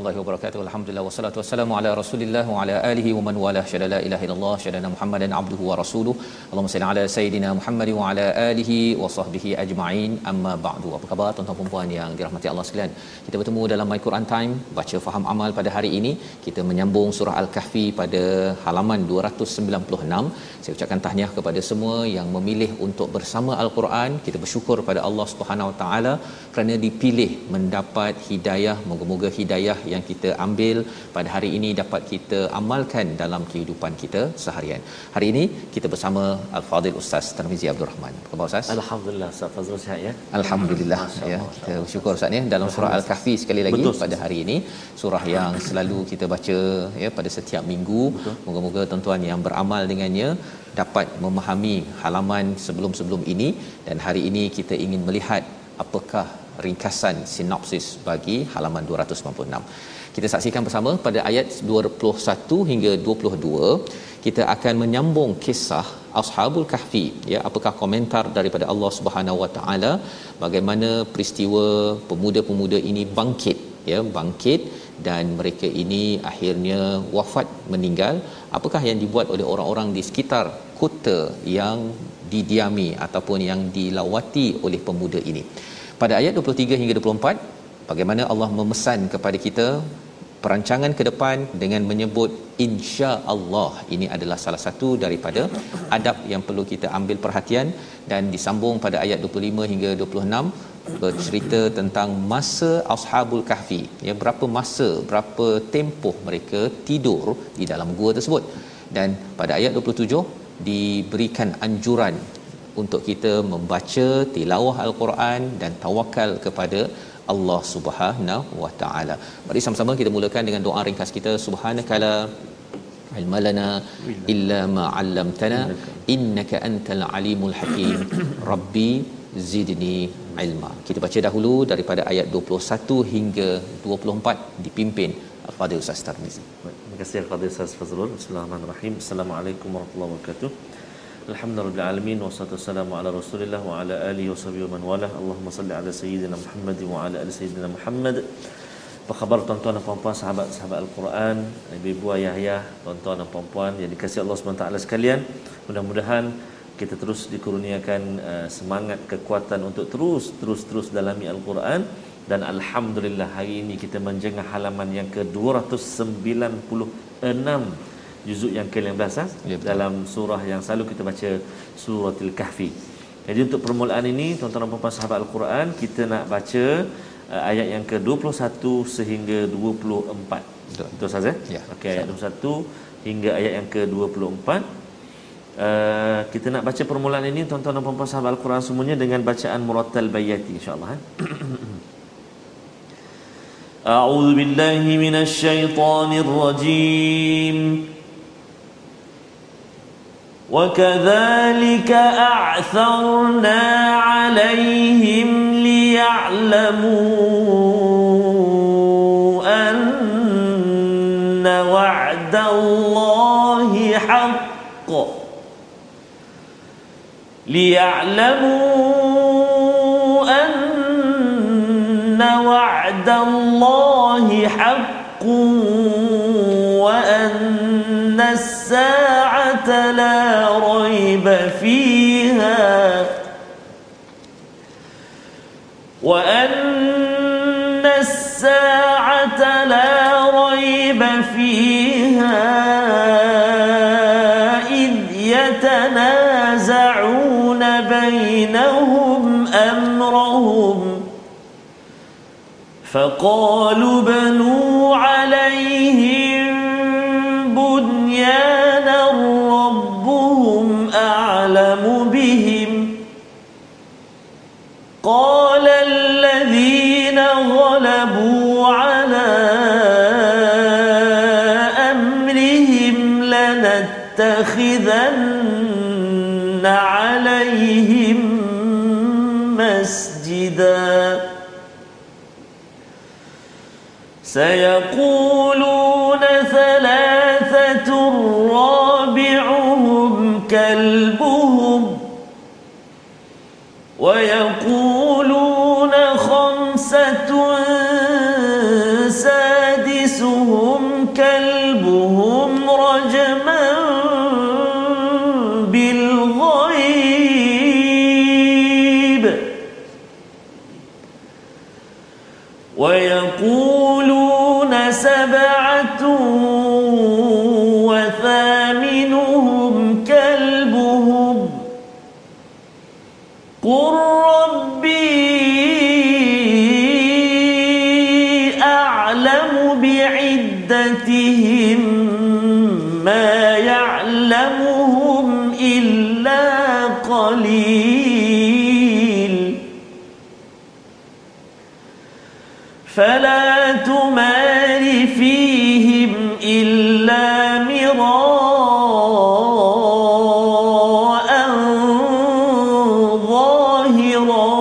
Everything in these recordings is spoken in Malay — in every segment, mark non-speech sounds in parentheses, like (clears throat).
Warahmatullahi wabarakatuh. Alhamdulillah wassalatu wassalamu ala Rasulillah wa ala alihi wa man wala syada la ilaha illallah syada Muhammadan abduhu wa rasuluh. Allahumma salli ala sayidina Muhammad wa ala alihi wa sahbihi ajma'in. Amma ba'du. Apa khabar tuan-tuan dan puan yang dirahmati Allah sekalian? Kita bertemu dalam My Quran Time baca faham amal pada hari ini. Kita menyambung surah Al-Kahfi pada halaman 296. Saya ucapkan tahniah kepada semua yang memilih untuk bersama Al-Quran. Kita bersyukur pada Allah Subhanahu Wa Taala kerana dipilih mendapat hidayah. Moga-moga hidayah yang kita ambil pada hari ini dapat kita amalkan dalam kehidupan kita seharian. Hari ini kita bersama Al-Fadil Ustaz Tarmizi Abdul Rahman. Apa khabar Ustaz? Alhamdulillah Ustaz Fazrul sihat ya. Alhamdulillah ya. Kita bersyukur Ustaz ya dalam surah Al-Kahfi sekali lagi Betul, pada hari ini surah yang selalu kita baca ya pada setiap minggu. Betul. Moga-moga tuan-tuan yang beramal dengannya dapat memahami halaman sebelum-sebelum ini dan hari ini kita ingin melihat apakah ringkasan sinopsis bagi halaman 296. Kita saksikan bersama pada ayat 21 hingga 22 kita akan menyambung kisah Ashabul Kahfi ya apakah komentar daripada Allah Subhanahu Wa Taala bagaimana peristiwa pemuda-pemuda ini bangkit ya bangkit dan mereka ini akhirnya wafat meninggal apakah yang dibuat oleh orang-orang di sekitar kota yang didiami ataupun yang dilawati oleh pemuda ini pada ayat 23 hingga 24 bagaimana Allah memesan kepada kita perancangan ke depan dengan menyebut insya-Allah. Ini adalah salah satu daripada adab yang perlu kita ambil perhatian dan disambung pada ayat 25 hingga 26 bercerita tentang masa ashabul kahfi. Ya berapa masa berapa tempoh mereka tidur di dalam gua tersebut. Dan pada ayat 27 diberikan anjuran untuk kita membaca tilawah al-Quran dan tawakal kepada Allah Subhanahu wa taala. Mari sama-sama kita mulakan dengan doa ringkas kita subhanakala ilmalana illa ma 'allamtana innaka antal alimul hakim rabbi zidni ilma. Kita baca dahulu daripada ayat 21 hingga 24 dipimpin Al-Fadhil Ustaz Tarmizi. Terima kasih kepada Ustaz Fazrul. Bismillahirrahmanirrahim. Assalamualaikum warahmatullahi wabarakatuh. Alhamdulillah alamin wassalatu wassalamu ala Rasulillah wa ala alihi washabihi wa man wala. Allahumma salli ala sayyidina Muhammad wa ala ali sayyidina Muhammad. Apa khabar tuan-tuan dan puan-puan sahabat-sahabat Al-Quran, ibu-ibu ayah-ayah, tuan-tuan dan puan-puan yang dikasihi Allah SWT sekalian. Mudah-mudahan kita terus dikurniakan uh, semangat kekuatan untuk terus terus terus dalami Al-Quran dan alhamdulillah hari ini kita menjengah halaman yang ke-296 juzuk yang ke-15 ha? ya, dalam surah yang selalu kita baca suratul kahfi. Jadi untuk permulaan ini tuan-tuan dan puan-puan sahabat al-Quran kita nak baca uh, ayat yang ke-21 sehingga 24. Betul ustaz eh? ya? Okey ayat 21 hingga ayat yang ke-24. Uh, kita nak baca permulaan ini tuan-tuan dan puan-puan sahabat al-Quran semuanya dengan bacaan murattal bayati insya-Allah eh. أعوذ بالله من الشيطان الرجيم وكذلك أعثرنا عليهم ليعلموا أن وعد الله حق. ليعلموا أن وعد الله حق وأن الساعة لا ريب فيها. وأن الساعة لا ريب فيها إذ يتنازعون بينهم أمرهم. فقالوا بنوا عليهم بنيانا سيقولون ثلاثة رابعهم كلبهم ويقولون فلا تمار فيهم إلا مراء ظاهرا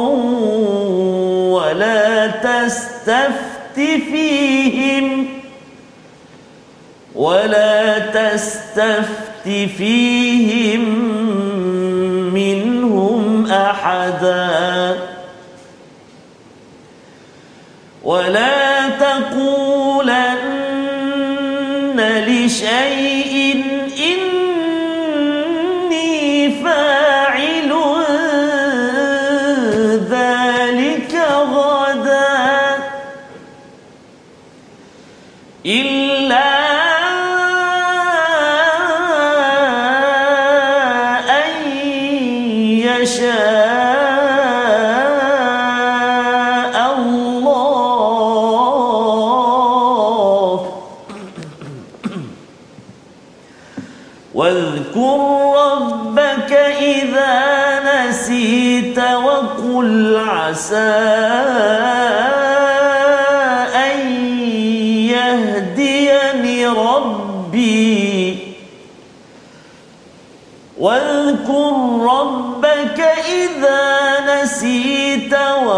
ولا تستفت فيهم ولا تستفت فيهم منهم أحدا ولا تقول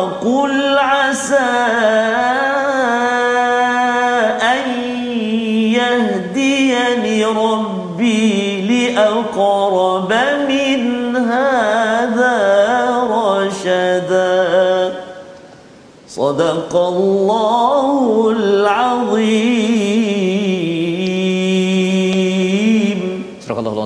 وقل عسى أن يهديني ربي لأقرب من هذا رشدا. صدق الله العظيم.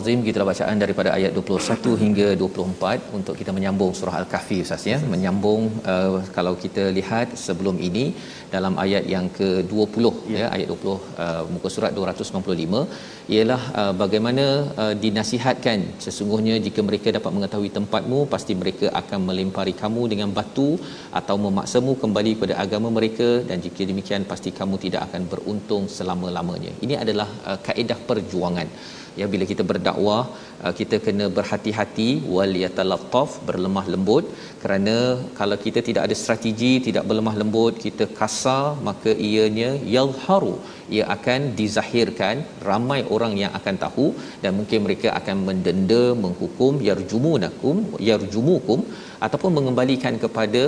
Al-Azim gitulah bacaan daripada ayat 21 hingga 24 untuk kita menyambung surah Al-Kahfi Ustaz ya. Menyambung uh, kalau kita lihat sebelum ini dalam ayat yang ke-20 ya. ya. ayat 20 uh, muka surat 295 ialah uh, bagaimana uh, dinasihatkan. Sesungguhnya jika mereka dapat mengetahui tempatmu pasti mereka akan melempari kamu dengan batu atau memaksamu kembali kepada agama mereka dan jika demikian pasti kamu tidak akan beruntung selama-lamanya. Ini adalah uh, kaedah perjuangan ya bila kita berdakwah uh, kita kena berhati-hati wal yatalattaf berlemah lembut. Kerana kalau kita tidak ada strategi tidak berlemah lembut kita kasar maka ianya yalharu. Ia akan dizahirkan ramai orang yang akan tahu dan mungkin mereka akan mendenda menghukum yarjumunakum yarjumukum ataupun mengembalikan kepada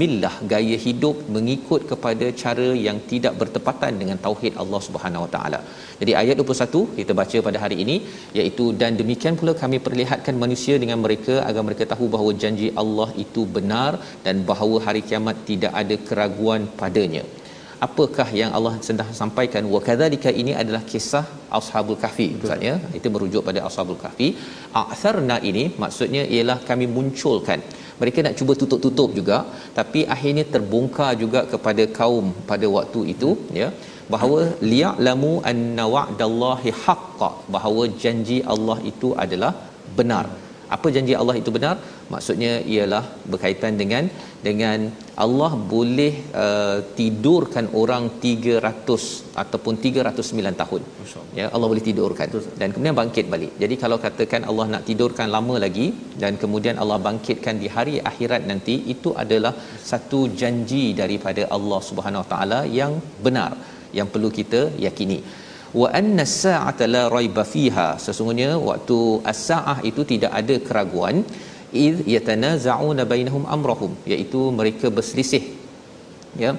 millah gaya hidup mengikut kepada cara yang tidak bertepatan dengan tauhid Allah Subhanahu Wa Taala. Jadi ayat 21 kita baca pada hari ini iaitu dan demikian pula kami perlihatkan manusia dengan mereka agar mereka tahu bahawa janji Allah itu benar dan bahawa hari kiamat tidak ada keraguan padanya. apakah yang Allah sedang sampaikan wa kadzalika ini adalah kisah ashabul kahfi maksudnya itu merujuk pada ashabul kahfi a'tharna ini maksudnya ialah kami munculkan mereka nak cuba tutup-tutup juga tapi akhirnya terbongkar juga kepada kaum pada waktu itu ya bahawa liya'lamu anna wa'dallahi haqqan bahawa janji Allah itu adalah benar apa janji Allah itu benar? Maksudnya ialah berkaitan dengan dengan Allah boleh uh, tidurkan orang 300 ataupun 309 tahun. Ya Allah boleh tidurkan dan kemudian bangkit balik. Jadi kalau katakan Allah nak tidurkan lama lagi dan kemudian Allah bangkitkan di hari akhirat nanti itu adalah satu janji daripada Allah Subhanahu Wa Taala yang benar yang perlu kita yakini wa anna as-sa'ata la raiba fiha. Sesungguhnya waktu as-sa'ah itu tidak ada keraguan id yatanaza'una bainahum amrahum iaitu mereka berselisih. Ya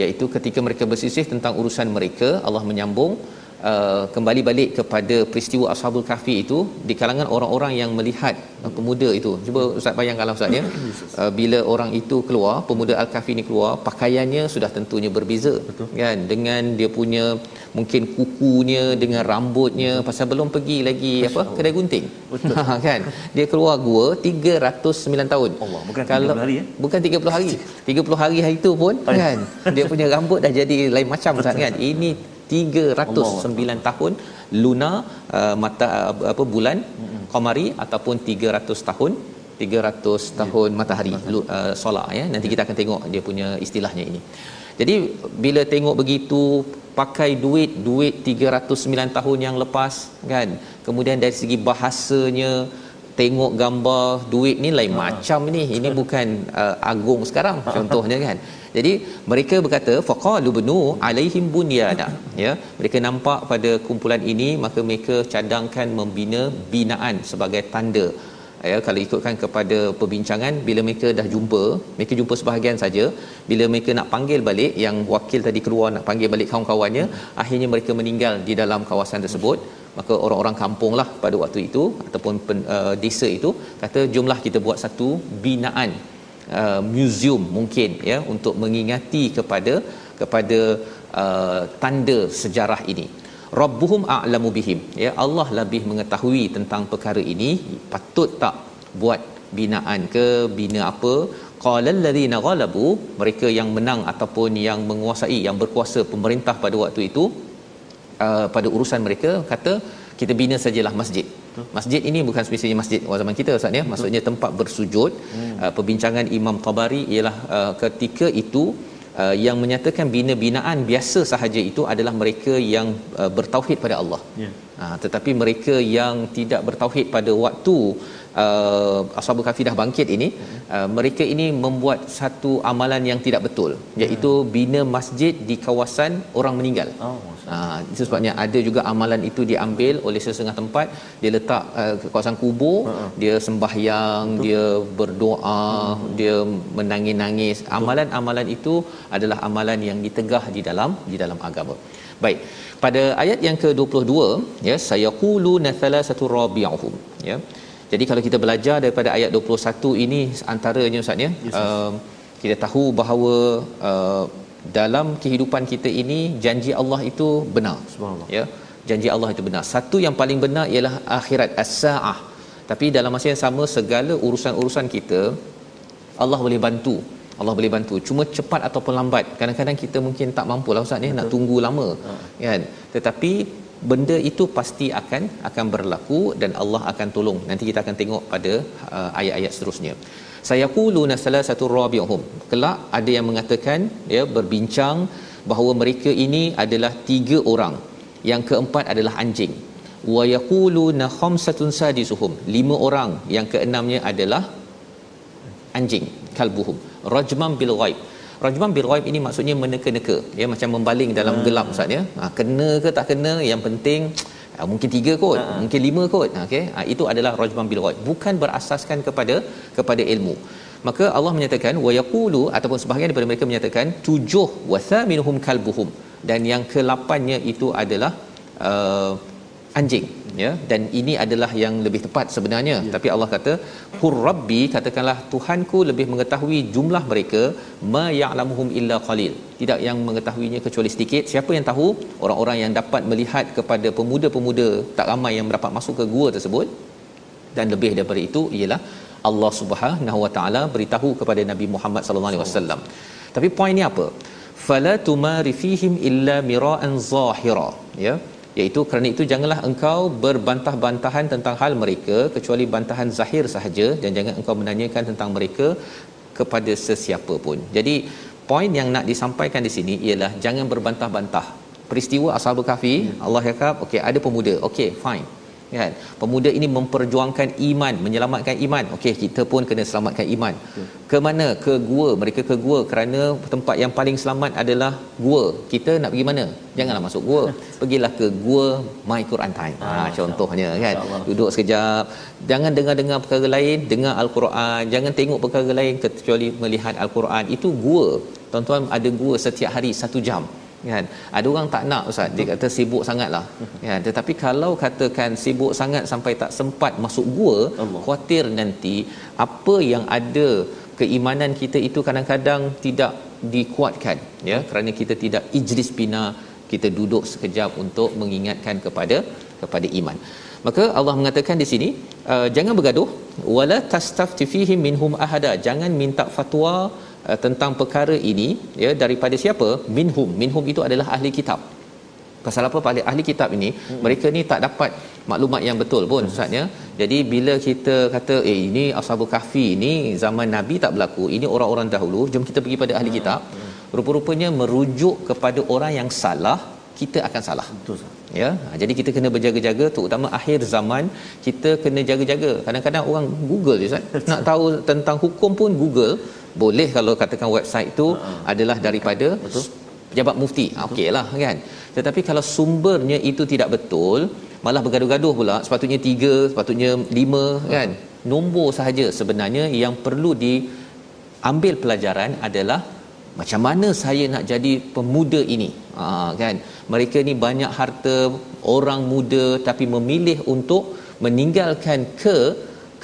iaitu ketika mereka berselisih tentang urusan mereka Allah menyambung Uh, kembali balik kepada peristiwa Ashabul Kahfi itu di kalangan orang-orang yang melihat uh, pemuda itu. Cuba Ustaz bayangkanlah Ustaz ya. (coughs) Uh, bila orang itu keluar, pemuda Al-Kahfi ni keluar, pakaiannya sudah tentunya berbeza. Betul. Kan? Dengan dia punya mungkin kukunya, dengan rambutnya Betul. pasal belum pergi lagi Betul. apa? kedai gunting. Betul. (laughs) kan? Dia keluar gua 309 tahun. Allah, bukan 30 Kalau, hari ya. Bukan 30 hari. (laughs) 30 hari hari itu pun kan dia punya rambut dah jadi lain macam Ustaz kan. Ini 309 Allah. tahun luna uh, mata uh, apa bulan qamari ataupun 300 tahun 300 tahun yeah. matahari. uh, solar ya. Nanti kita akan tengok dia punya istilahnya ini. Jadi bila tengok begitu pakai duit duit 309 tahun yang lepas kan? Kemudian dari segi bahasanya tengok gambar duit ni lain ha. macam ni. Ini bukan uh, agung sekarang (laughs) contohnya kan jadi mereka berkata faqalu bunu alaihim bunyana. Ya mereka nampak pada kumpulan ini maka mereka cadangkan membina binaan sebagai tanda. Ya kalau ikutkan kepada perbincangan bila mereka dah jumpa mereka jumpa sebahagian saja bila mereka nak panggil balik yang wakil tadi keluar nak panggil balik kawan-kawannya akhirnya mereka meninggal di dalam kawasan tersebut. Maka orang-orang kampung lah pada waktu itu ataupun pen, uh, desa itu kata jumlah kita buat satu binaan uh, museum mungkin ya untuk mengingati kepada kepada uh, tanda sejarah ini. Rabbuhum a'lamu bihim. Ya Allah lebih mengetahui tentang perkara ini. Patut tak buat binaan ke bina apa? Qala allazina ghalabu mereka yang menang ataupun yang menguasai yang berkuasa pemerintah pada waktu itu uh, pada urusan mereka kata kita bina sajalah masjid. Masjid ini bukan spesialnya masjid zaman kita Ustaz ya. Maksudnya tempat bersujud. Hmm. Uh, perbincangan Imam Tabari ialah uh, ketika itu uh, yang menyatakan bina-binaan biasa sahaja itu adalah mereka yang uh, bertauhid pada Allah. Yeah. Uh, tetapi mereka yang tidak bertauhid pada waktu uh, Ashabul Kahfi dah bangkit ini uh, mereka ini membuat satu amalan yang tidak betul iaitu bina masjid di kawasan orang meninggal. Oh, uh, itu sebabnya ada juga amalan itu diambil oleh sesetengah tempat dia letak uh, kawasan kubur uh-huh. dia sembahyang Betul. dia berdoa uh-huh. dia menangis-nangis amalan-amalan itu adalah amalan yang ditegah di dalam di dalam agama. Baik. Pada ayat yang ke-22 ya sayaqulu nathala satu rabi'uhum ya jadi kalau kita belajar daripada ayat 21 ini antaranya Ustaz ya, yes, uh, kita tahu bahawa uh, dalam kehidupan kita ini janji Allah itu benar. Subhanallah. Ya. Janji Allah itu benar. Satu yang paling benar ialah akhirat as-saah. Tapi dalam masa yang sama segala urusan-urusan kita Allah boleh bantu. Allah boleh bantu. Cuma cepat ataupun lambat. Kadang-kadang kita mungkin tak mampu lah Ustaz ni nak tunggu lama. Ha. Kan? Tetapi benda itu pasti akan akan berlaku dan Allah akan tolong. Nanti kita akan tengok pada uh, ayat-ayat seterusnya. Saya quluna salasatu rabi'uhum. Kelak ada yang mengatakan ya berbincang bahawa mereka ini adalah tiga orang. Yang keempat adalah anjing. Wa yaquluna khamsatun sadisuhum. Lima orang. Yang keenamnya adalah anjing kalbuhum. Rajman bil ghaib. Rajman bil ghaib ini maksudnya meneka-neka ya macam membaling dalam hmm. gelap ustaz ya ha, kena ke tak kena yang penting ha, mungkin tiga kot ha. mungkin lima kot. Okey. Ha, itu adalah rajman bil ghaib. Bukan berasaskan kepada kepada ilmu. Maka Allah menyatakan wa yaqulu ataupun sebahagian daripada mereka menyatakan tujuh wa thaminuhum kalbuhum. Dan yang ke-8nya itu adalah uh, anjing ya dan ini adalah yang lebih tepat sebenarnya. Ya. tapi Allah kata hur rabbi katakanlah tuhanku lebih mengetahui jumlah mereka ma ya'lamuhum illa qalil. Tidak yang mengetahuinya kecuali sedikit. Siapa yang tahu? Orang-orang yang dapat melihat kepada pemuda-pemuda tak ramai yang dapat masuk ke gua tersebut. Dan lebih daripada itu ialah Allah Subhanahu Wa Taala beritahu kepada Nabi Muhammad sallallahu alaihi wasallam. Tapi poin ni apa? Fala tumari fihim illa mira'an zahira ya iaitu kerana itu janganlah engkau berbantah-bantahan tentang hal mereka kecuali bantahan zahir sahaja dan jangan engkau menanyakan tentang mereka kepada sesiapa pun. Jadi poin yang nak disampaikan di sini ialah jangan berbantah-bantah. Peristiwa Ashabul Kahfi, Allah cakap, okey ada pemuda. Okey, fine kan? Pemuda ini memperjuangkan iman menyelamatkan iman. Okey kita pun kena selamatkan iman. Betul. ke mana? Ke gua. Mereka ke gua kerana tempat yang paling selamat adalah gua. Kita nak pergi mana? Janganlah masuk gua. (laughs) Pergilah ke gua my Quran time. Ha ah, contohnya kan? Duduk sekejap. Jangan dengar-dengar perkara lain. Dengar al-Quran. Jangan tengok perkara lain kecuali melihat al-Quran. Itu gua. Tuan-tuan ada gua setiap hari satu jam kan? Ada orang tak nak ustaz. Dia kata sibuk sangatlah. Kan? Tetapi kalau katakan sibuk sangat sampai tak sempat masuk gua Allah. khuatir nanti apa yang ada keimanan kita itu kadang-kadang tidak dikuatkan ya? Kerana kita tidak ijlis bina kita duduk sekejap untuk mengingatkan kepada kepada iman. Maka Allah mengatakan di sini uh, jangan bergaduh. Wala tastafti fihim minhum ahada. Jangan minta fatwa uh, tentang perkara ini ya daripada siapa? Minhum. Minhum itu adalah ahli kitab. Pasal apa? Ahli ahli kitab ini hmm. mereka ni tak dapat maklumat yang betul pun hmm. ustaz ya. Jadi bila kita kata eh ini ashabul kahfi ini zaman nabi tak berlaku ini orang-orang dahulu jom kita pergi pada ahli hmm. kitab hmm. rupa-rupanya merujuk kepada orang yang salah kita akan salah. Betul ustaz. Ya? Ha, jadi kita kena berjaga-jaga terutama akhir zaman kita kena jaga-jaga. Kadang-kadang orang google ustaz. (laughs) Nak tahu tentang hukum pun google boleh kalau katakan website itu uh-huh. adalah daripada betul. pejabat mufti. Ha, okeylah kan? Tetapi kalau sumbernya itu tidak betul malah bergaduh-gaduh pula. Sepatutnya 3 sepatutnya 5 uh-huh. kan? Nombor sahaja sebenarnya yang perlu diambil pelajaran adalah macam mana saya nak jadi pemuda ini. Ha, kan? Mereka ni banyak harta orang muda tapi memilih untuk meninggalkan ke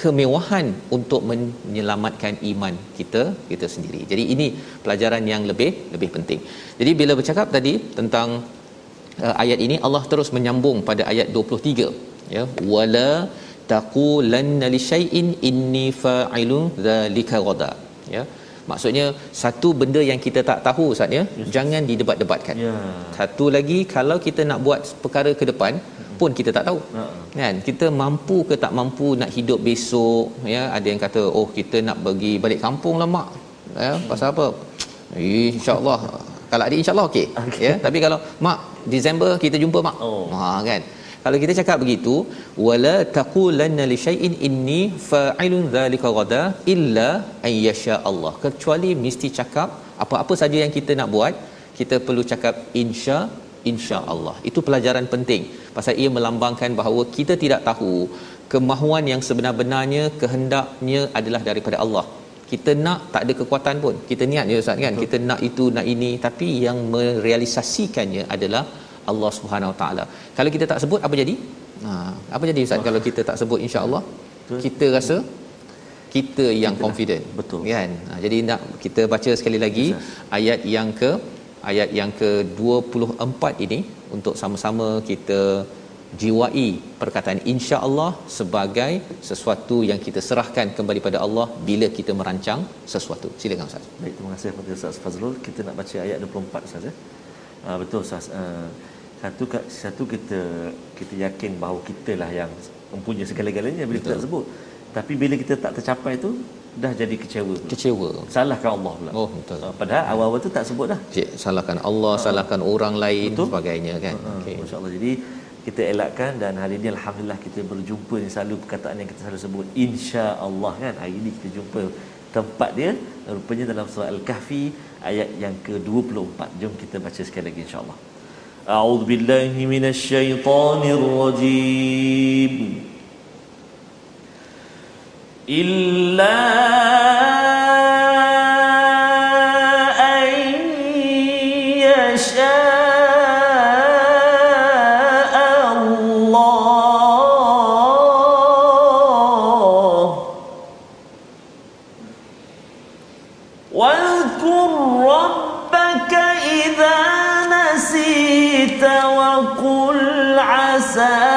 kemewahan untuk menyelamatkan iman kita kita sendiri. Jadi ini pelajaran yang lebih lebih penting. Jadi bila bercakap tadi tentang uh, ayat ini Allah terus menyambung pada ayat 23 ya wala taqulanna li syai'in inni fa'ilun dzalika ghada ya maksudnya satu benda yang kita tak tahu ustaz ya yes. jangan didebat-debatkan ya satu lagi kalau kita nak buat perkara ke depan pun kita tak tahu. Uh-huh. kan? Kita mampu ke tak mampu nak hidup besok ya? Ada yang kata oh kita nak pergi balik kampung lah mak. Ya pasal apa? Insyaallah. Kalau ada insyaallah okey. Okay. ya tapi kalau mak Disember kita jumpa mak. Oh. ha kan? Kalau kita cakap begitu wala taqulanna li syai'in inni fa'ilun dhalika ghada illa ay yasha Allah. Kecuali mesti cakap apa-apa saja yang kita nak buat kita perlu cakap insya insya Allah itu pelajaran penting. Pasal ia melambangkan bahawa kita tidak tahu kemahuan yang sebenar-benarnya kehendaknya adalah daripada Allah. Kita nak tak ada kekuatan pun. Kita niat je ustaz kan? Kita nak itu nak ini. Tapi yang merealisasikannya adalah Allah Subhanahu Wa taala. Kalau kita tak sebut apa jadi? Ha apa jadi ustaz oh. kalau kita tak sebut insya-Allah? Kita rasa kita yang Itulah. confident. Betul. Kan? Ha, jadi nak kita baca sekali lagi yes, ayat yang ke ayat yang ke-24 ini untuk sama-sama kita jiwai perkataan insya-Allah sebagai sesuatu yang kita serahkan kembali pada Allah bila kita merancang sesuatu. Silakan Ustaz. Baik, terima kasih kepada Ustaz Fazrul. Kita nak baca ayat 24 saja. Uh, betul Ustaz. Uh, satu satu kita kita yakin bahawa kitalah yang mempunyai segala-galanya bila betul. kita sebut. Tapi bila kita tak tercapai itu dah jadi kecewa kecewa. Salahkan Allah pula. Oh betul. Uh, padahal awal-awal tu tak sebut dah. Cik, salahkan Allah uh, salahkan orang lain betul? sebagainya kan? Uh, okey. masyaallah. Jadi kita elakkan dan hari ini alhamdulillah kita berjumpa ni selalu perkataan yang kita selalu sebut insya-Allah kan? Hari ini kita jumpa tempat dia. Rupanya dalam surah al-kahfi ayat yang ke-24 jom kita baca sekali lagi insya-Allah. A'udzubillahi minasyaitonirrajim إلا أن يشاء الله. واذكر ربك إذا نسيت وقل عسى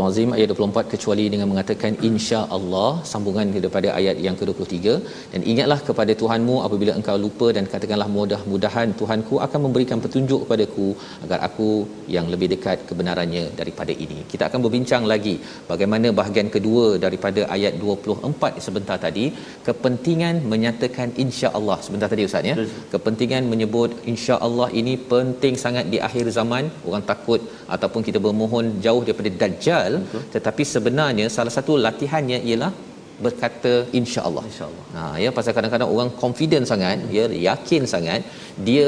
Al-Azim ayat 24 kecuali dengan mengatakan insya-Allah sambungan daripada ayat yang ke-23 dan ingatlah kepada Tuhanmu apabila engkau lupa dan katakanlah mudah-mudahan Tuhanku akan memberikan petunjuk kepadaku agar aku yang lebih dekat kebenarannya daripada ini. Kita akan berbincang lagi bagaimana bahagian kedua daripada ayat 24 sebentar tadi. Kepentingan menyatakan insya-Allah. Sebentar tadi ustaz ya. Kepentingan menyebut insya-Allah ini penting sangat di akhir zaman. Orang takut ataupun kita bermohon jauh daripada dajjal Betul. tetapi sebenarnya salah satu latihannya ialah berkata insya-Allah. Insya-Allah. Ha ya pasal kadang-kadang orang confident sangat, ya yakin sangat, dia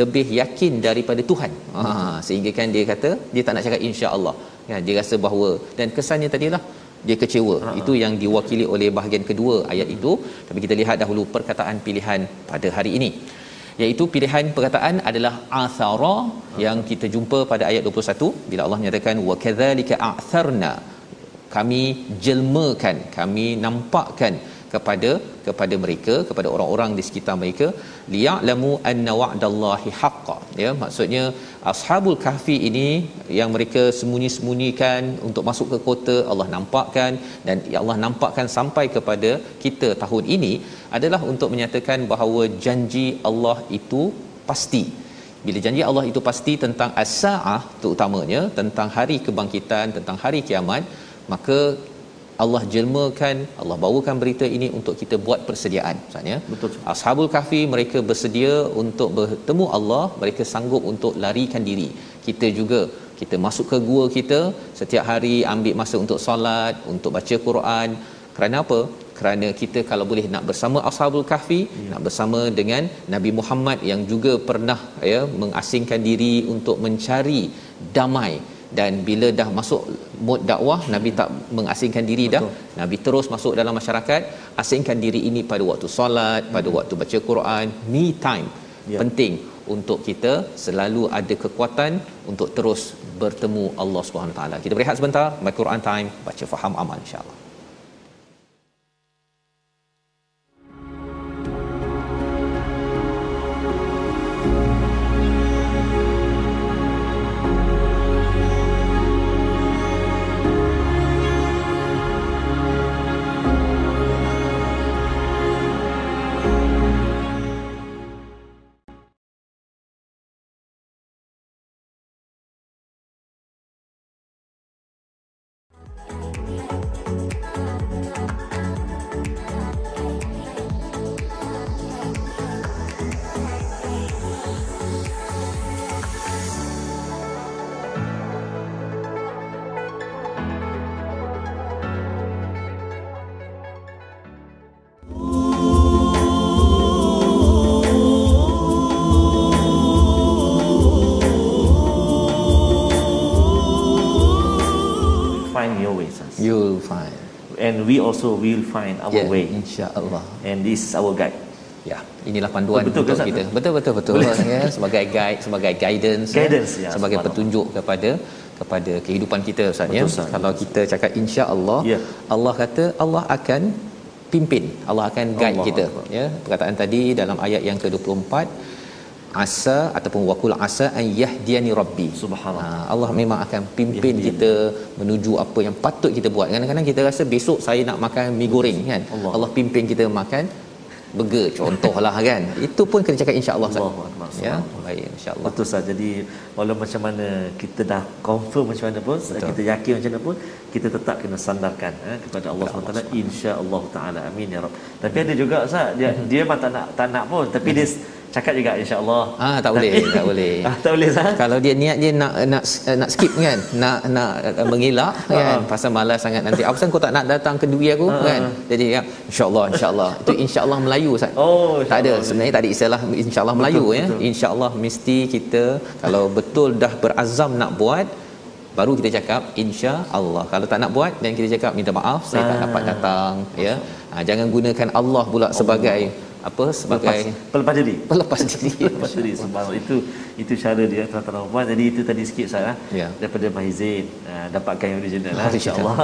lebih yakin daripada Tuhan. Ha sehingga kan dia kata dia tak nak cakap insya-Allah. Ya dia rasa bahawa dan kesannya tadilah dia kecewa. Ha, Itu yang diwakili oleh bahagian kedua ayat itu. Tapi kita lihat dahulu perkataan pilihan pada hari ini iaitu pilihan perkataan adalah athara yang kita jumpa pada ayat 21 bila Allah nyatakan wa kadzalika a'tharna kami jelmakan kami nampakkan kepada kepada mereka kepada orang-orang di sekitar mereka liya'lamu anna wa'dallahi haqqan ya maksudnya ashabul kahfi ini yang mereka sembunyi-sembunyikan untuk masuk ke kota Allah nampakkan dan ya Allah nampakkan sampai kepada kita tahun ini adalah untuk menyatakan bahawa janji Allah itu pasti. Bila janji Allah itu pasti tentang as-saah terutamanya tentang hari kebangkitan tentang hari kiamat maka Allah jelmakan Allah bawakan berita ini untuk kita buat persediaan maksudnya. Betul. ashabul kahfi mereka bersedia untuk bertemu Allah mereka sanggup untuk larikan diri. Kita juga kita masuk ke gua kita setiap hari ambil masa untuk solat untuk baca Quran. Kerana apa? Kerana kita kalau boleh nak bersama ashabul kahfi ya. nak bersama dengan Nabi Muhammad yang juga pernah ya mengasingkan diri untuk mencari damai dan bila dah masuk mod dakwah nabi tak mengasingkan diri Betul. dah nabi terus masuk dalam masyarakat asingkan diri ini pada waktu solat hmm. pada waktu baca Quran me time ya. penting untuk kita selalu ada kekuatan untuk terus bertemu Allah Subhanahu taala kita berehat sebentar my Quran time baca faham amal insyaallah and we also will find our yeah, way insyaallah and this is our guide Ya, inilah panduan Betul ke, untuk kita. Betul betul betul (laughs) ya, sebagai guide, sebagai guidance, Guidance, ya, sebagai petunjuk kepada kepada kehidupan kita Ustaz ya. Betul, Ustaz. Kalau kita cakap insya-Allah, Ya. Allah kata Allah akan pimpin, Allah akan guide Allah kita Akbar. ya. Perkataan tadi dalam ayat yang ke-24 asa ataupun waqul asa an yahdiyani rabbi Subhanallah. Ha, Allah memang akan pimpin Yahdiyani. kita menuju apa yang patut kita buat kadang-kadang kita rasa besok saya nak makan mi goreng kan Allah. Allah pimpin kita makan burger contohlah kan itu pun kena cakap insya-Allah ya baik insya-Allah Betul sah. Jadi walau macam mana kita dah confirm macam mana pun, Betul. kita yakin macam mana pun, kita tetap kena sandarkan eh, kepada Allah Kepada SWT. Insya-Allah Taala. Amin ya Rabb. Tapi ada juga Ustaz, dia dia memang tak nak tak nak pun, tapi dia cakap juga insya-Allah. Ah, tak boleh, tak boleh. (laughs) Ah, tak boleh Ustaz. kalau dia niat dia nak nak nak skip kan nak nak uh, mengelak kan pasal malas sangat nanti apa kau tak nak datang kenduri aku Ha, kan jadi ya insyaallah insyaallah itu insyaallah Melayu Ustaz Oh, tak ada insya-Allah. sebenarnya tak ada istilah insyaallah Melayu Betul, ya betul. insyaallah mesti kita kalau betul dah berazam nak buat baru kita cakap insya-Allah kalau tak nak buat dan kita cakap minta maaf saya tak Ah. dapat datang ya ha, jangan gunakan Allah pula sebagai apa? Sebagai Pelepas, pelepas diri. (laughs) pelepas diri Lepas diri subhanallah itu itu cara dia tuan-tuan dan puan. Jadi itu tadi sikit Ustaz ah. Ya. daripada Mahizin uh, dapatkan yang original (laughs) lah insyaallah.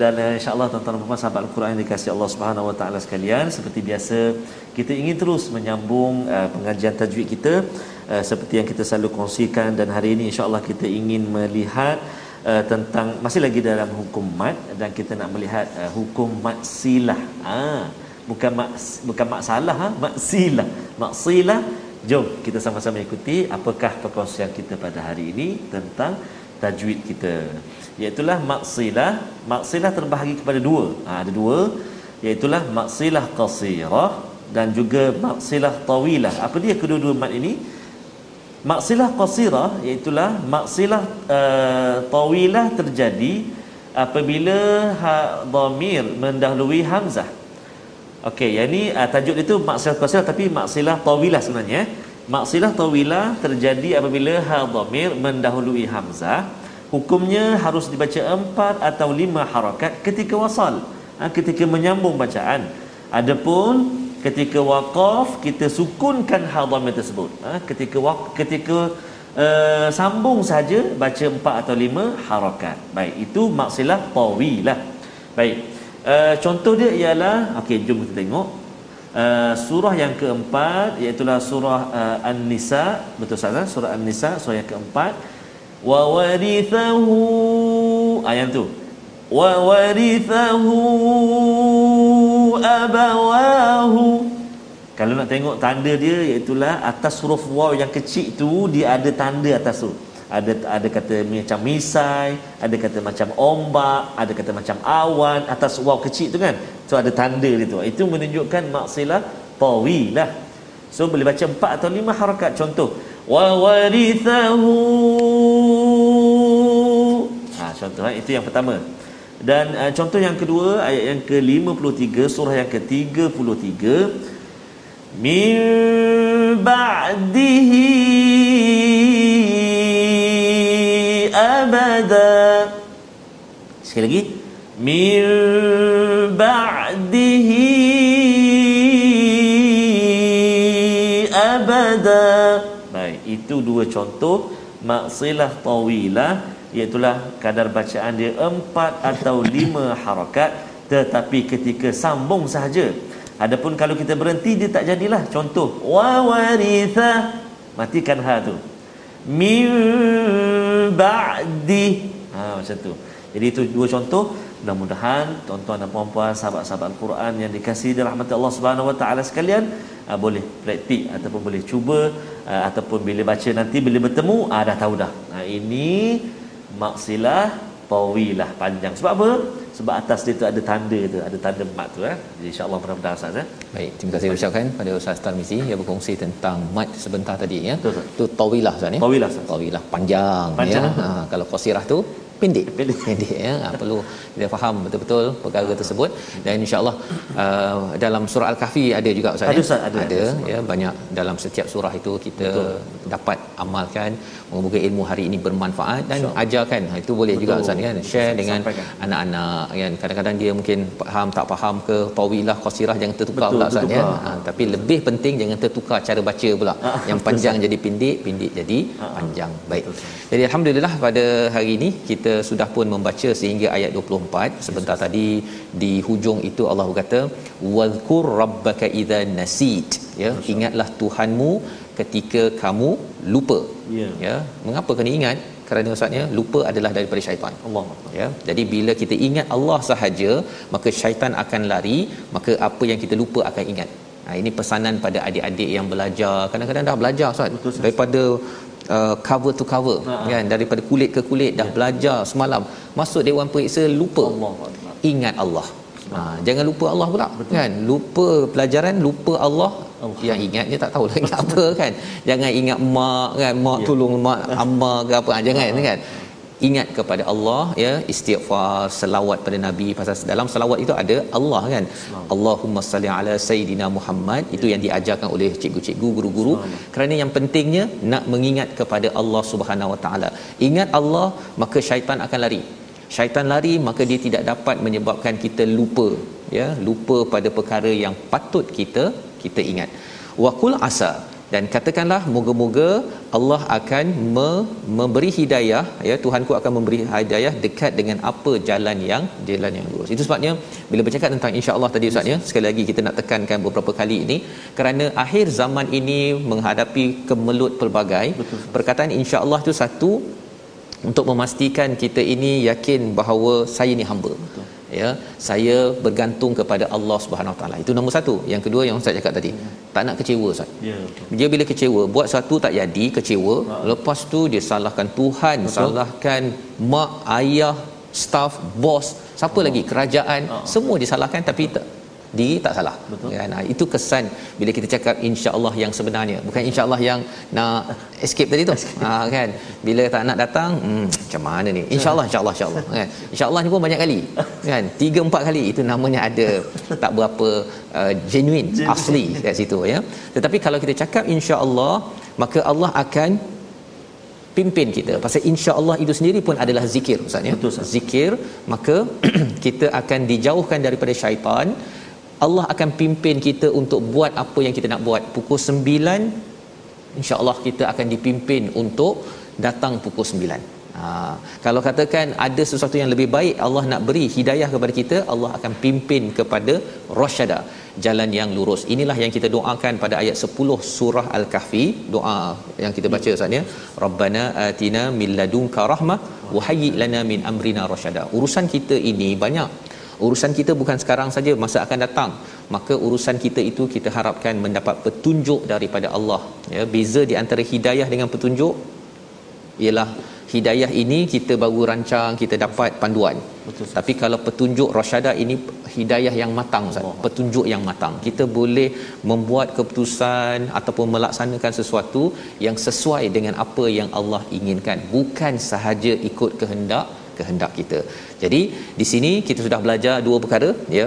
Dan uh, insyaallah tuan-tuan dan puan sahabat al-Quran yang dikasihi Allah Subhanahu wa taala sekalian seperti biasa kita ingin terus menyambung uh, pengajian tajwid kita uh, seperti yang kita selalu kongsikan. Dan hari ini insyaallah kita ingin melihat Uh, tentang masih lagi dalam hukum mat dan kita nak melihat uh, hukum mat silah. Ah, bukan mak bukan mak salah ha? Maksilah maksilah jom kita sama-sama ikuti apakah perkongsian kita pada hari ini tentang tajwid kita. Iaitu maksilah maksilah terbahagi kepada dua. Ha, ada dua. Iaitu maksilah qasirah dan juga maksilah tawilah. Apa dia kedua-dua mat ini? Maksilah qasirah iaitu maksilah uh, tawilah terjadi apabila ha dhamir mendahului hamzah Okey, yang ni uh, tajuk dia tu maksilah qasilah tapi maksilah tawilah sebenarnya. Maksilah tawilah terjadi apabila ha dhamir mendahului hamzah. Hukumnya harus dibaca empat atau lima harakat ketika wasal. Ha, ketika menyambung bacaan. Adapun ketika waqaf kita sukunkan ha dhamir tersebut. Ha, ketika waq, ketika uh, sambung saja baca empat atau lima harakat. Baik, itu maksilah tawilah. Baik. Uh, contoh dia ialah okey jom kita tengok. Uh, surah yang keempat iaitu surah uh, An-Nisa. Betul salah surah An-Nisa surah yang keempat. Wa warithahu ayat tu. Wa warithahu abawahu. Kalau nak tengok tanda dia iaitu atas huruf waw yang kecil tu dia ada tanda atas tu ada ada kata macam misai, ada kata macam ombak, ada kata macam awan atas waw kecil tu kan. So ada tanda dia tu. Itu menunjukkan maksilah tawilah. So boleh baca empat atau lima harakat contoh. Wa warithahu. Ha contoh ha? itu yang pertama. Dan uh, contoh yang kedua ayat yang ke-53 surah yang ke-33 min ba'dihi sekali lagi. Min ba'dihi abada. Baik itu dua contoh maksilah tawilah iaitulah kadar bacaan dia empat atau lima harakat tetapi ketika sambung sahaja. Adapun kalau kita berhenti dia tak jadilah contoh. Wa waritha. Matikan ha tu. Min ba'di. Ha macam tu jadi itu dua contoh mudah-mudahan tuan-tuan dan puan-puan sahabat-sahabat Al-Quran yang dikasihi di rahmat Allah Subhanahu Wa Taala sekalian uh, boleh praktik ataupun boleh cuba uh, ataupun bila baca nanti bila bertemu uh, dah tahu dah. Uh, ini maksilah tawilah panjang. Sebab apa? Sebab atas dia tu ada tanda tu, ada tanda mat tu eh. Jadi insya-Allah mudah-mudahan Ustaz eh. Baik, terima kasih ucapkan pada Ustaz Tarmizi yang berkongsi tentang mat sebentar tadi ya. Tu tawilah Ustaz ya. Tawilah, Ustaz. Tawilah panjang, Panjang. ya. Ha, kalau qasirah tu pendek. Pendek. (laughs) pendek ya. Ha, perlu kita faham betul-betul perkara tersebut dan insya-Allah uh, dalam surah Al-Kahfi ada juga Ustaz. Ada, ya? Ustaz, ada. ada ya banyak dalam setiap surah itu kita Betul. dapat amalkan moga-moga ilmu hari ini bermanfaat dan ajarkan Ha, itu boleh juga Betul. Ustaz kan share dengan Sampaikan. anak-anak kan kadang-kadang dia mungkin faham tak faham ke tawilah qasirah jangan tertukar Betul, pula Ustaz ya ha, tapi lebih penting jangan tertukar cara baca pula yang panjang jadi pendek pendek jadi panjang baik jadi alhamdulillah pada hari ini kita sudah pun membaca sehingga ayat 24 sebentar tadi di hujung itu Allah berkata wadhkur rabbaka idza nasit. Ya ingatlah Tuhanmu ketika kamu lupa. Ya. ya mengapa kena ingat? Kerana ustaznya lupa adalah daripada syaitan. Allah. ya jadi bila kita ingat Allah sahaja maka syaitan akan lari maka apa yang kita lupa akan ingat. Ha, ini pesanan pada adik-adik yang belajar. Kadang-kadang dah belajar ustaz. Betul, Ustaz. daripada uh, cover to cover Ha, ha. kan? Daripada kulit ke kulit dah belajar semalam. Masuk dewan periksa lupa. Allah ingat Allah. Ha, jangan lupa Allah pula Betul. kan? Lupa pelajaran lupa Allah. Allah. yang ingat dia tak tahulah (laughs) ingat apa kan? Jangan ingat mak kan? Mak Ya. tolong mak (laughs) amma ke apa. Ha, jangan kan ingat kepada Allah ya istighfar selawat pada nabi pasal dalam selawat itu ada Allah kan? Allahumma salli ala sayidina Muhammad. Itu yang diajarkan oleh cikgu-cikgu guru-guru. Kerana yang pentingnya nak mengingat kepada Allah Subhanahu Wa Taala. Ingat Allah maka syaitan akan lari. Syaitan lari maka dia tidak dapat menyebabkan kita lupa ya lupa pada perkara yang patut kita kita ingat. Waqul asa dan katakanlah moga-moga Allah akan me- memberi hidayah ya Tuhanku akan memberi hidayah dekat dengan apa jalan yang jalan yang lurus. Itu sebabnya bila bercakap tentang insya-Allah tadi ustaz ya sekali lagi kita nak tekankan beberapa kali ini kerana akhir zaman ini menghadapi kemelut pelbagai Betul. perkataan insya-Allah itu satu untuk memastikan kita ini yakin bahawa saya ni hamba. Betul ya saya bergantung kepada Allah Subhanahu Taala itu nombor satu yang kedua yang saya cakap tadi ya. tak nak kecewa Ustaz ya dia bila kecewa buat satu tak jadi kecewa ha. lepas tu dia salahkan Tuhan Betul. salahkan mak ayah staff bos siapa Allah. lagi kerajaan ha. semua disalahkan tapi tak diri tak salah. Betul. kan ha, itu kesan bila kita cakap insya-Allah yang sebenarnya. Bukan insya-Allah yang nak escape tadi tu. Ha, kan? Bila tak nak datang hmm, macam mana ni? insya-Allah insya-Allah insya-Allah kan? insya-Allah ni pun banyak kali kan? 3 4 kali itu namanya ada tak berapa uh, genuine, genuine. asli kat situ ya? Tetapi kalau kita cakap insya-Allah maka Allah akan pimpin kita. Pasal insya-Allah itu sendiri pun adalah zikir ustaz ya? Betul, zikir maka (clears throat) kita akan dijauhkan daripada syaitan Allah akan pimpin kita untuk buat apa yang kita nak buat. Pukul 9 insya-Allah kita akan dipimpin untuk datang pukul 9 ha, kalau katakan ada sesuatu yang lebih baik Allah nak beri hidayah kepada kita Allah akan pimpin kepada rasyada jalan yang lurus. Inilah yang kita doakan pada ayat 10 surah al-kahfi. Doa yang kita baca Ustaz ya. Rabbana atina min ladunka rahmah wa hayyi lana min amrina rasyada urusan kita ini banyak urusan kita bukan sekarang saja masa akan datang. Maka urusan kita itu kita harapkan mendapat petunjuk daripada Allah. Ya beza di antara hidayah dengan petunjuk ialah hidayah ini kita baru rancang kita dapat panduan. Betul tapi kalau petunjuk rasyada ini hidayah yang matang Ustaz. Oh. petunjuk yang matang. Kita boleh membuat keputusan ataupun melaksanakan sesuatu yang sesuai dengan apa yang Allah inginkan. Bukan sahaja ikut kehendak kehendak kita. Jadi di sini kita sudah belajar dua perkara ya.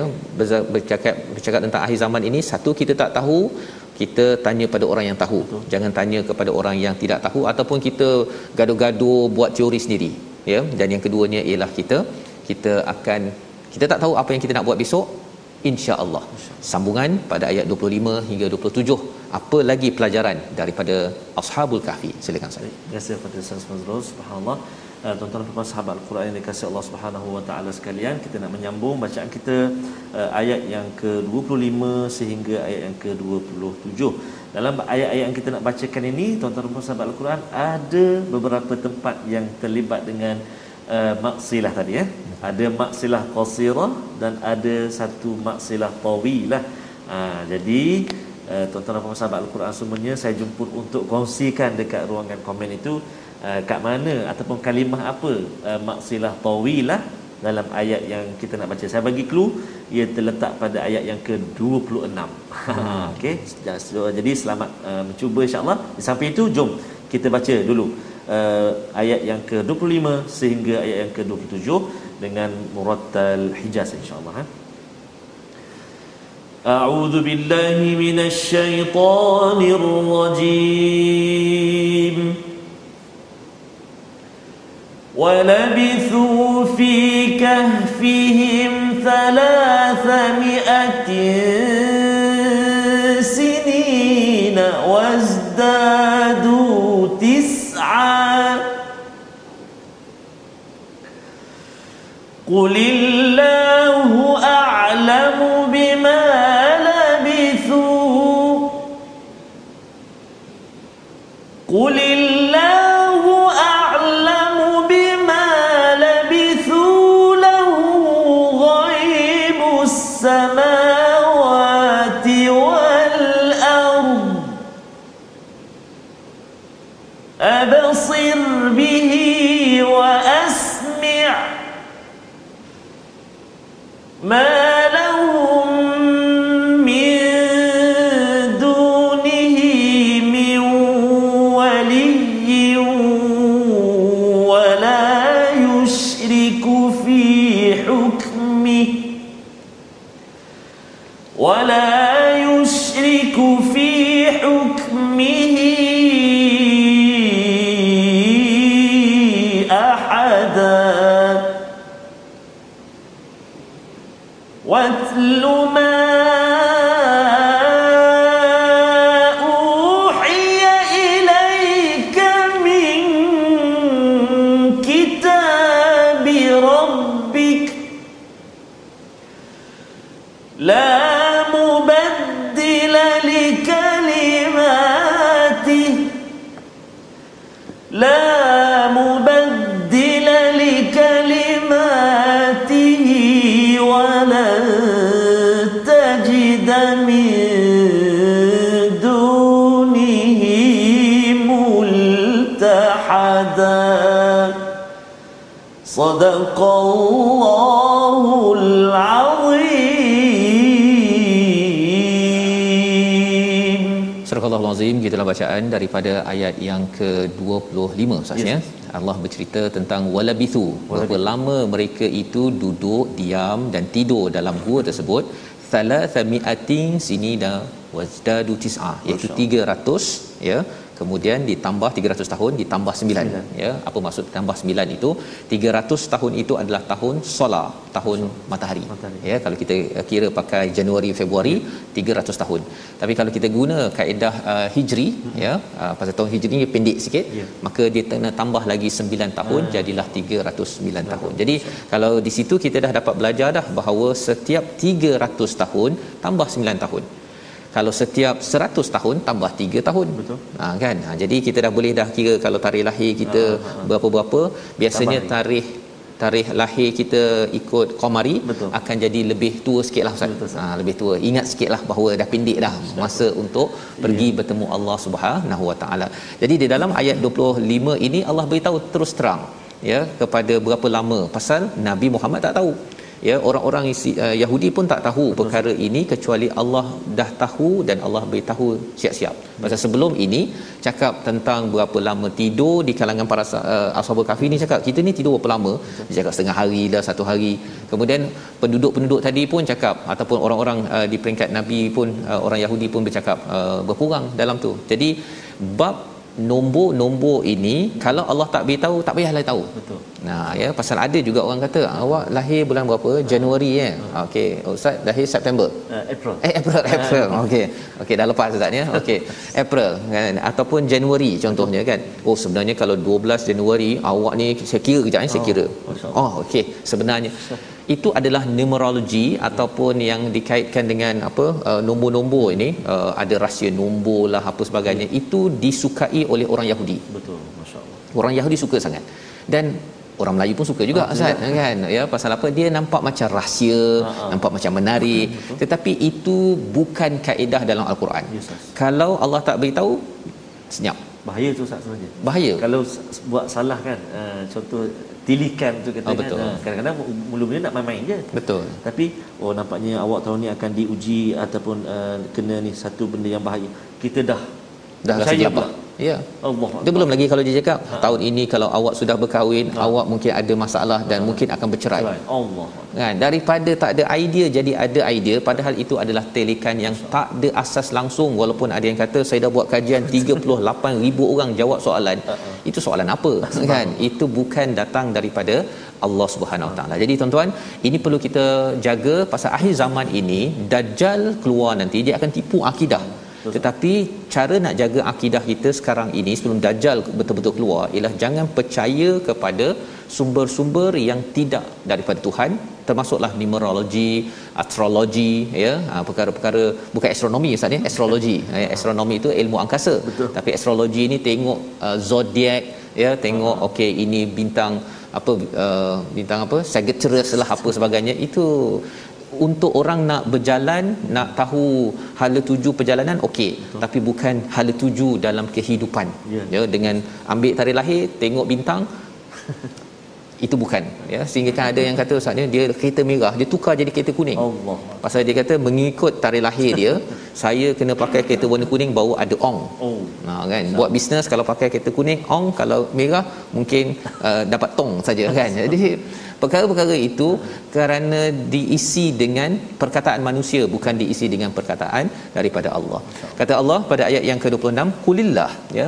Bercakap bercakap tentang akhir zaman ini. Satu kita tak tahu kita tanya pada orang yang tahu. Betul. jangan tanya kepada orang yang tidak tahu ataupun kita gaduh-gaduh buat teori sendiri ya. Dan yang keduanya ialah kita kita akan kita tak tahu apa yang kita nak buat besok insya-Allah. Sambungan pada ayat 25 hingga 27 apa lagi pelajaran daripada ashabul kahfi? Silakan saya terima kasih kepada Ustaz Fazrul. Subhanallah uh, tuan-tuan dan sahabat Al-Quran yang dikasihi Allah Subhanahu wa taala sekalian, kita nak menyambung bacaan kita uh, ayat yang ke-25 sehingga ayat yang ke-27. Dalam ayat-ayat yang kita nak bacakan ini, tuan-tuan dan sahabat Al-Quran, ada beberapa tempat yang terlibat dengan uh, maksilah tadi ya. Ada maksilah qasirah dan ada satu maksilah tawilah. Uh, jadi uh, tuan-tuan dan sahabat Al-Quran semuanya saya jemput untuk kongsikan dekat ruangan komen itu uh, kat mana ataupun kalimah apa uh, maksilah tawilah dalam ayat yang kita nak baca. Saya bagi clue ia terletak pada ayat yang ke-26. Hmm. (laughs) Okey. Jadi selamat uh, mencuba insya-Allah. Sampai itu jom kita baca dulu uh, ayat yang ke-25 sehingga ayat yang ke-27 dengan murattal Hijaz insya-Allah. Ha? أعوذ بالله من الشيطان الرجيم ولبثوا في كهفهم ثلاثمائة سنين وازدادوا تسعا. قل الله أعلم بما لبثوا. قل واتل صدق الله العظيم Surah Allah Azim gitulah bacaan daripada ayat yang ke-25 Ustaz ya. Allah bercerita tentang walabithu berapa lama mereka itu duduk diam dan tidur dalam gua tersebut thalathamiatin sinina wazdadu tis'a iaitu 300 ya Kemudian ditambah 300 tahun ditambah 9 ya apa maksud tambah 9 itu? 300 tahun itu adalah tahun solar tahun matahari. Matahari. ya kalau kita uh, kira pakai Januari Februari 300 tahun. Tapi kalau kita guna kaedah uh, hijri ya uh, pasal tahun hijri ni pendek sikit Ya. maka dia kena tambah lagi 9 tahun jadilah 309 tahun. Jadi kalau di situ kita dah dapat belajar dah bahawa setiap 300 tahun tambah 9 tahun kalau setiap 100 tahun tambah 3 tahun. Betul. Ha kan. Ha, jadi kita dah boleh dah kira kalau tarikh lahir kita berapa-berapa biasanya Tambah tarikh tarikh lahir kita ikut qamari Betul. akan jadi lebih tua sikitlah ustaz. Betul. Ha lebih tua. Ingat sikitlah bahawa dah pendek dah masa untuk pergi bertemu Allah Subhanahu Wa Taala. Jadi di dalam ayat 25 ini Allah beritahu terus terang ya kepada berapa lama pasal Nabi Muhammad tak tahu ya orang-orang uh, Yahudi pun tak tahu perkara ini kecuali Allah dah tahu dan Allah beritahu siap-siap. Pasal sebelum ini cakap tentang berapa lama tidur di kalangan para uh, ashabul kahfi ni cakap kita ni tidur berapa lama? Dia cakap setengah hari lah satu hari. Kemudian penduduk-penduduk tadi pun cakap ataupun orang-orang uh, di peringkat nabi pun uh, orang Yahudi pun bercakap uh, berkurang dalam tu. Jadi bab nombor-nombor ini kalau Allah tak beritahu tak payahlah tahu. Betul. Nah, ya pasal ada juga orang kata awak lahir bulan berapa? Januari ya. Okey, ustaz lahir September. Uh, April. Eh April April. Okey. Okey dah lepas ustaz ya. Okey. April kan ataupun Januari contohnya kan. Oh sebenarnya kalau 12 Januari awak ni saya kira kejap ni saya kira. Masya Oh okey. Sebenarnya itu adalah numerologi ataupun yang dikaitkan dengan apa uh, nombor-nombor ini uh, ada rahsia nombor lah apa sebagainya itu disukai oleh orang Yahudi Betul. Masya-Allah. orang Yahudi suka sangat dan orang Melayu pun suka juga Ah, Ustaz kan? Ya pasal apa? Dia nampak macam rahsia ah. nampak macam menarik. Tetapi itu bukan kaedah dalam al-Quran. Yes, kalau Allah tak beritahu senyap. Bahaya tu Ustaz sebenarnya. bahaya. Kalau buat salah kan, uh, contoh tilikan tu kata Oh, kan, betul. uh, kadang-kadang mula-mula nak main-main je. betul. Tapi oh nampaknya awak tahun ni akan diuji ataupun uh, kena ni satu benda yang bahaya. Kita dah dah rasa gelabah pula. ya. Allah. dia belum lagi kalau dia cakap Ha. tahun ini kalau awak sudah berkahwin awak mungkin ada masalah dan mungkin akan bercerai. Allah. kan? Daripada tak ada idea jadi ada idea padahal itu adalah telikan yang tak ada asas langsung. Walaupun ada yang kata saya dah buat kajian 38000 orang jawab soalan. Itu soalan apa? Kan? Itu bukan datang daripada Allah Subhanahu Wa Taala. Jadi tuan-tuan, ini perlu kita jaga. Pasal akhir zaman ini dajjal keluar nanti dia akan tipu akidah. Tetapi cara nak jaga akidah kita sekarang ini sebelum dajjal betul-betul keluar ialah jangan percaya kepada sumber-sumber yang tidak daripada Tuhan termasuklah numerologi, astrologi ya, ha, perkara-perkara bukan astronomi ustaz ya, astrologi. Eh, astronomi itu ilmu angkasa. Betul. Tapi astrologi ni tengok uh, zodiak ya, tengok okey ini bintang apa uh, bintang apa Sagittarius lah apa sebagainya itu untuk orang nak berjalan nak tahu hala tuju perjalanan okey. Tapi bukan hala tuju dalam kehidupan. Ya. ya dengan ambil tarikh lahir tengok bintang itu bukan ya sehingga kan ada yang kata ustaznya dia kereta merah dia tukar jadi kereta kuning Allah. pasal dia kata mengikut tarikh lahir dia (laughs) saya kena pakai kereta warna kuning baru ada ong Oh. Ha kan buat bisnes kalau pakai kereta kuning ong kalau merah mungkin uh, dapat tong saja kan. (laughs) Jadi perkara-perkara itu kerana diisi dengan perkataan manusia bukan diisi dengan perkataan daripada Allah. Kata Allah pada ayat yang ke-26 kulillah ya.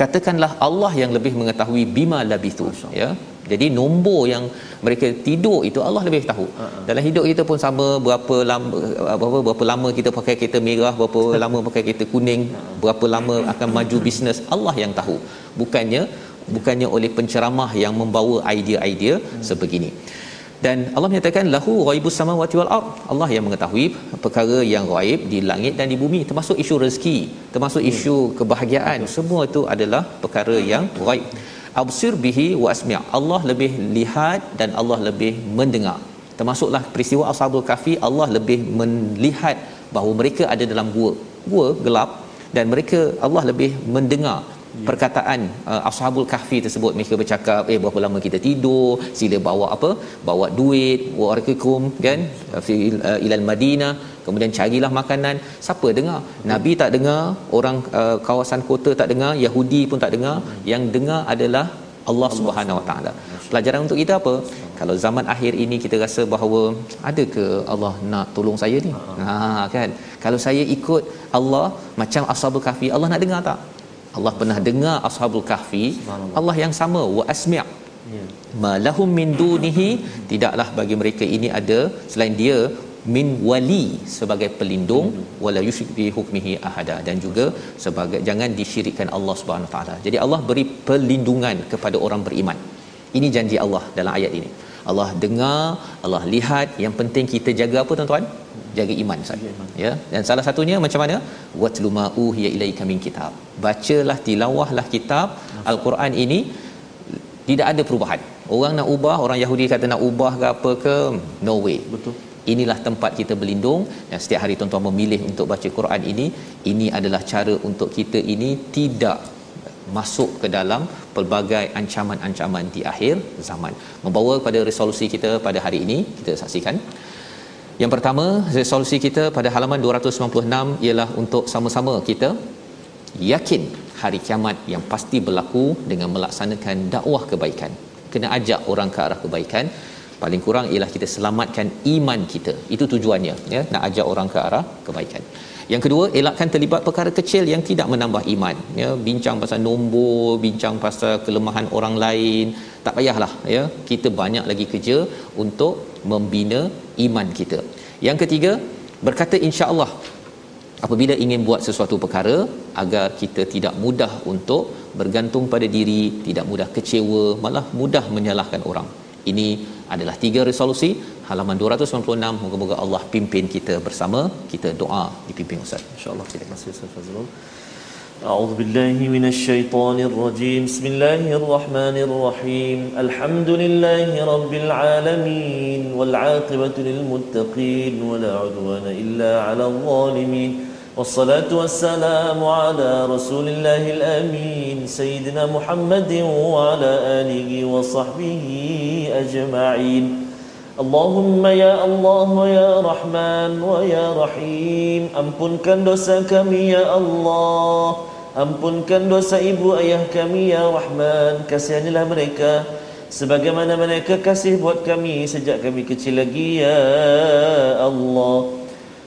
Katakanlah Allah yang lebih mengetahui bima labithu ya. Jadi nombor yang mereka tidur itu Allah lebih tahu. Dalam hidup kita pun sama berapa lama berapa berapa lama kita pakai kereta merah, berapa (laughs) lama pakai kereta kuning, berapa lama akan maju bisnes Allah yang tahu. Bukannya bukannya oleh penceramah yang membawa idea-idea sebegini. Dan Allah menyatakan lahu ghaibus samawati wal ard. Allah yang mengetahui perkara yang gaib di langit dan di bumi termasuk isu rezeki, termasuk isu kebahagiaan. Semua itu adalah perkara yang gaib. Absir bihi wa asmi'. Allah lebih lihat dan Allah lebih mendengar. Termasuklah peristiwa Ashabul Kahfi Allah lebih melihat bahawa mereka ada dalam gua. Gua gelap dan mereka Allah lebih mendengar perkataan uh, ashabul kahfi tersebut mereka bercakap eh berapa lama kita tidur? Sila bawa apa? Bawa duit warakikum kan? Fi uh, ilal madinah kemudian carilah makanan. Siapa dengar? Nabi tak dengar orang uh, kawasan kota tak dengar yahudi pun tak dengar. Yang dengar adalah Allah Subhanahu Wa Taala. Pelajaran untuk kita apa? Kalau zaman akhir ini kita rasa bahawa ada ke Allah nak tolong saya ni? Ha kan. Kalau saya ikut Allah macam Ashabul Kahfi, Allah nak dengar tak? Allah pernah dengar Ashabul Kahfi, Allah yang sama wa asmi' Ya. Malahum min dunihi tidaklah bagi mereka ini ada selain dia min wali sebagai pelindung wala yusyrik bi hukmihi ahada dan juga sebagai jangan disyirikkan Allah Subhanahu taala. Jadi Allah beri perlindungan kepada orang beriman. Ini janji Allah dalam ayat ini. Allah dengar, Allah lihat, yang penting kita jaga apa tuan-tuan? Jaga iman saja. Ya. Dan salah satunya macam mana? Watlu ma uhiya ilaika min kitab. Bacalah tilawahlah kitab Al-Quran ini tidak ada perubahan. Orang nak ubah, orang Yahudi kata nak ubah ke apa ke, no way. Betul inilah tempat kita berlindung dan setiap hari tuan-tuan memilih untuk baca Quran ini ini adalah cara untuk kita ini tidak masuk ke dalam pelbagai ancaman-ancaman di akhir zaman. Membawa kepada resolusi kita pada hari ini kita saksikan. Yang pertama resolusi kita pada halaman 296 ialah untuk sama-sama kita yakin hari kiamat yang pasti berlaku dengan melaksanakan dakwah kebaikan. Kena ajak orang ke arah kebaikan. Paling kurang ialah kita selamatkan iman kita. Itu tujuannya ya. Nak ajak orang ke arah kebaikan yang kedua elakkan terlibat perkara kecil yang tidak menambah iman. Ya bincang pasal nombor bincang pasal kelemahan orang lain. Tak payahlah ya. Kita banyak lagi kerja untuk membina iman kita. Yang ketiga berkata insya-Allah apabila ingin buat sesuatu perkara agar kita tidak mudah untuk bergantung pada diri tidak mudah kecewa malah mudah menyalahkan orang. Ini adalah tiga resolusi halaman 296 moga-moga Allah pimpin kita bersama kita doa dipimpin ustaz insyaallah terima kasih ustaz Fazrul أعوذ بالله من الشيطان الرجيم بسم الله الرحمن الرحيم الحمد لله رب العالمين والعاقبة للمتقين ولا عدوان إلا على الظالمين والصلاة والسلام على رسول الله الأمين سيدنا محمد وعلى آله وصحبه أجمعين اللهم يا الله ويا رحمن ويا رحيم ampunkan dosa kami ya Allah ampunkan dosa ibu ayah kami ya Rahman kasihanilah mereka sebagaimana mereka kasih buat kami sejak kami kecil lagi ya Allah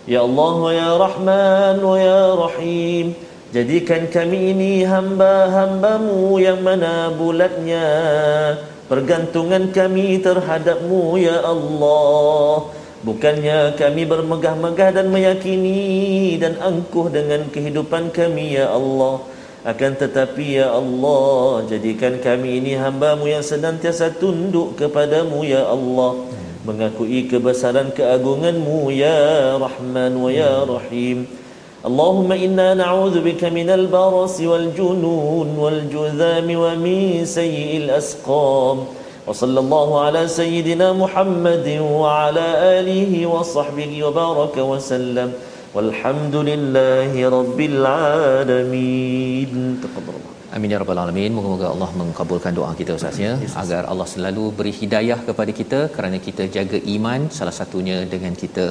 Ya Allah ya Rahman ya Rahim. Jadikan kami ini hamba-hambamu yang mana bulatnya. Pergantungan kami terhadapmu ya Allah. Bukannya kami bermegah-megah dan meyakini Dan angkuh dengan kehidupan kami ya Allah. Akan tetapi ya Allah Jadikan kami ini hambamu yang senantiasa tunduk kepadamu ya Allah mengakui kebesaran keagunganmu ya Rahman wa ya Rahim اللهم إنا نعوذ بك من البرص والجنون والجذام ومن سيء الأسقام وصلى الله على سيدنا محمد وعلى آله وصحبه وبارك وسلم والحمد لله رب العالمين تقبل الله Amin ya rabbal alamin. Moga-moga Allah mengabulkan doa kita Ustaz ya agar Allah selalu beri hidayah kepada kita kerana kita jaga iman. Salah satunya dengan kita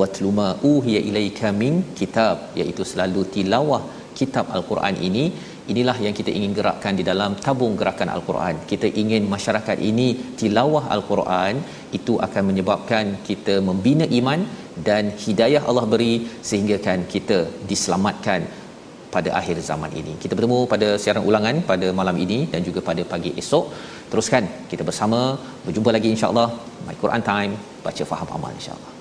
watluma uhiya ilaika min kitab iaitu selalu tilawah kitab al-Quran ini. Inilah yang kita ingin gerakkan di dalam tabung gerakan al-Quran. Kita ingin masyarakat ini tilawah al-Quran. Itu akan menyebabkan kita membina iman dan hidayah Allah beri sehingga kan kita diselamatkan pada akhir zaman ini. Kita bertemu pada siaran ulangan pada malam ini dan juga pada pagi esok. Teruskan kita bersama berjumpa lagi insya-Allah. My Quran Time baca faham amal insya-Allah.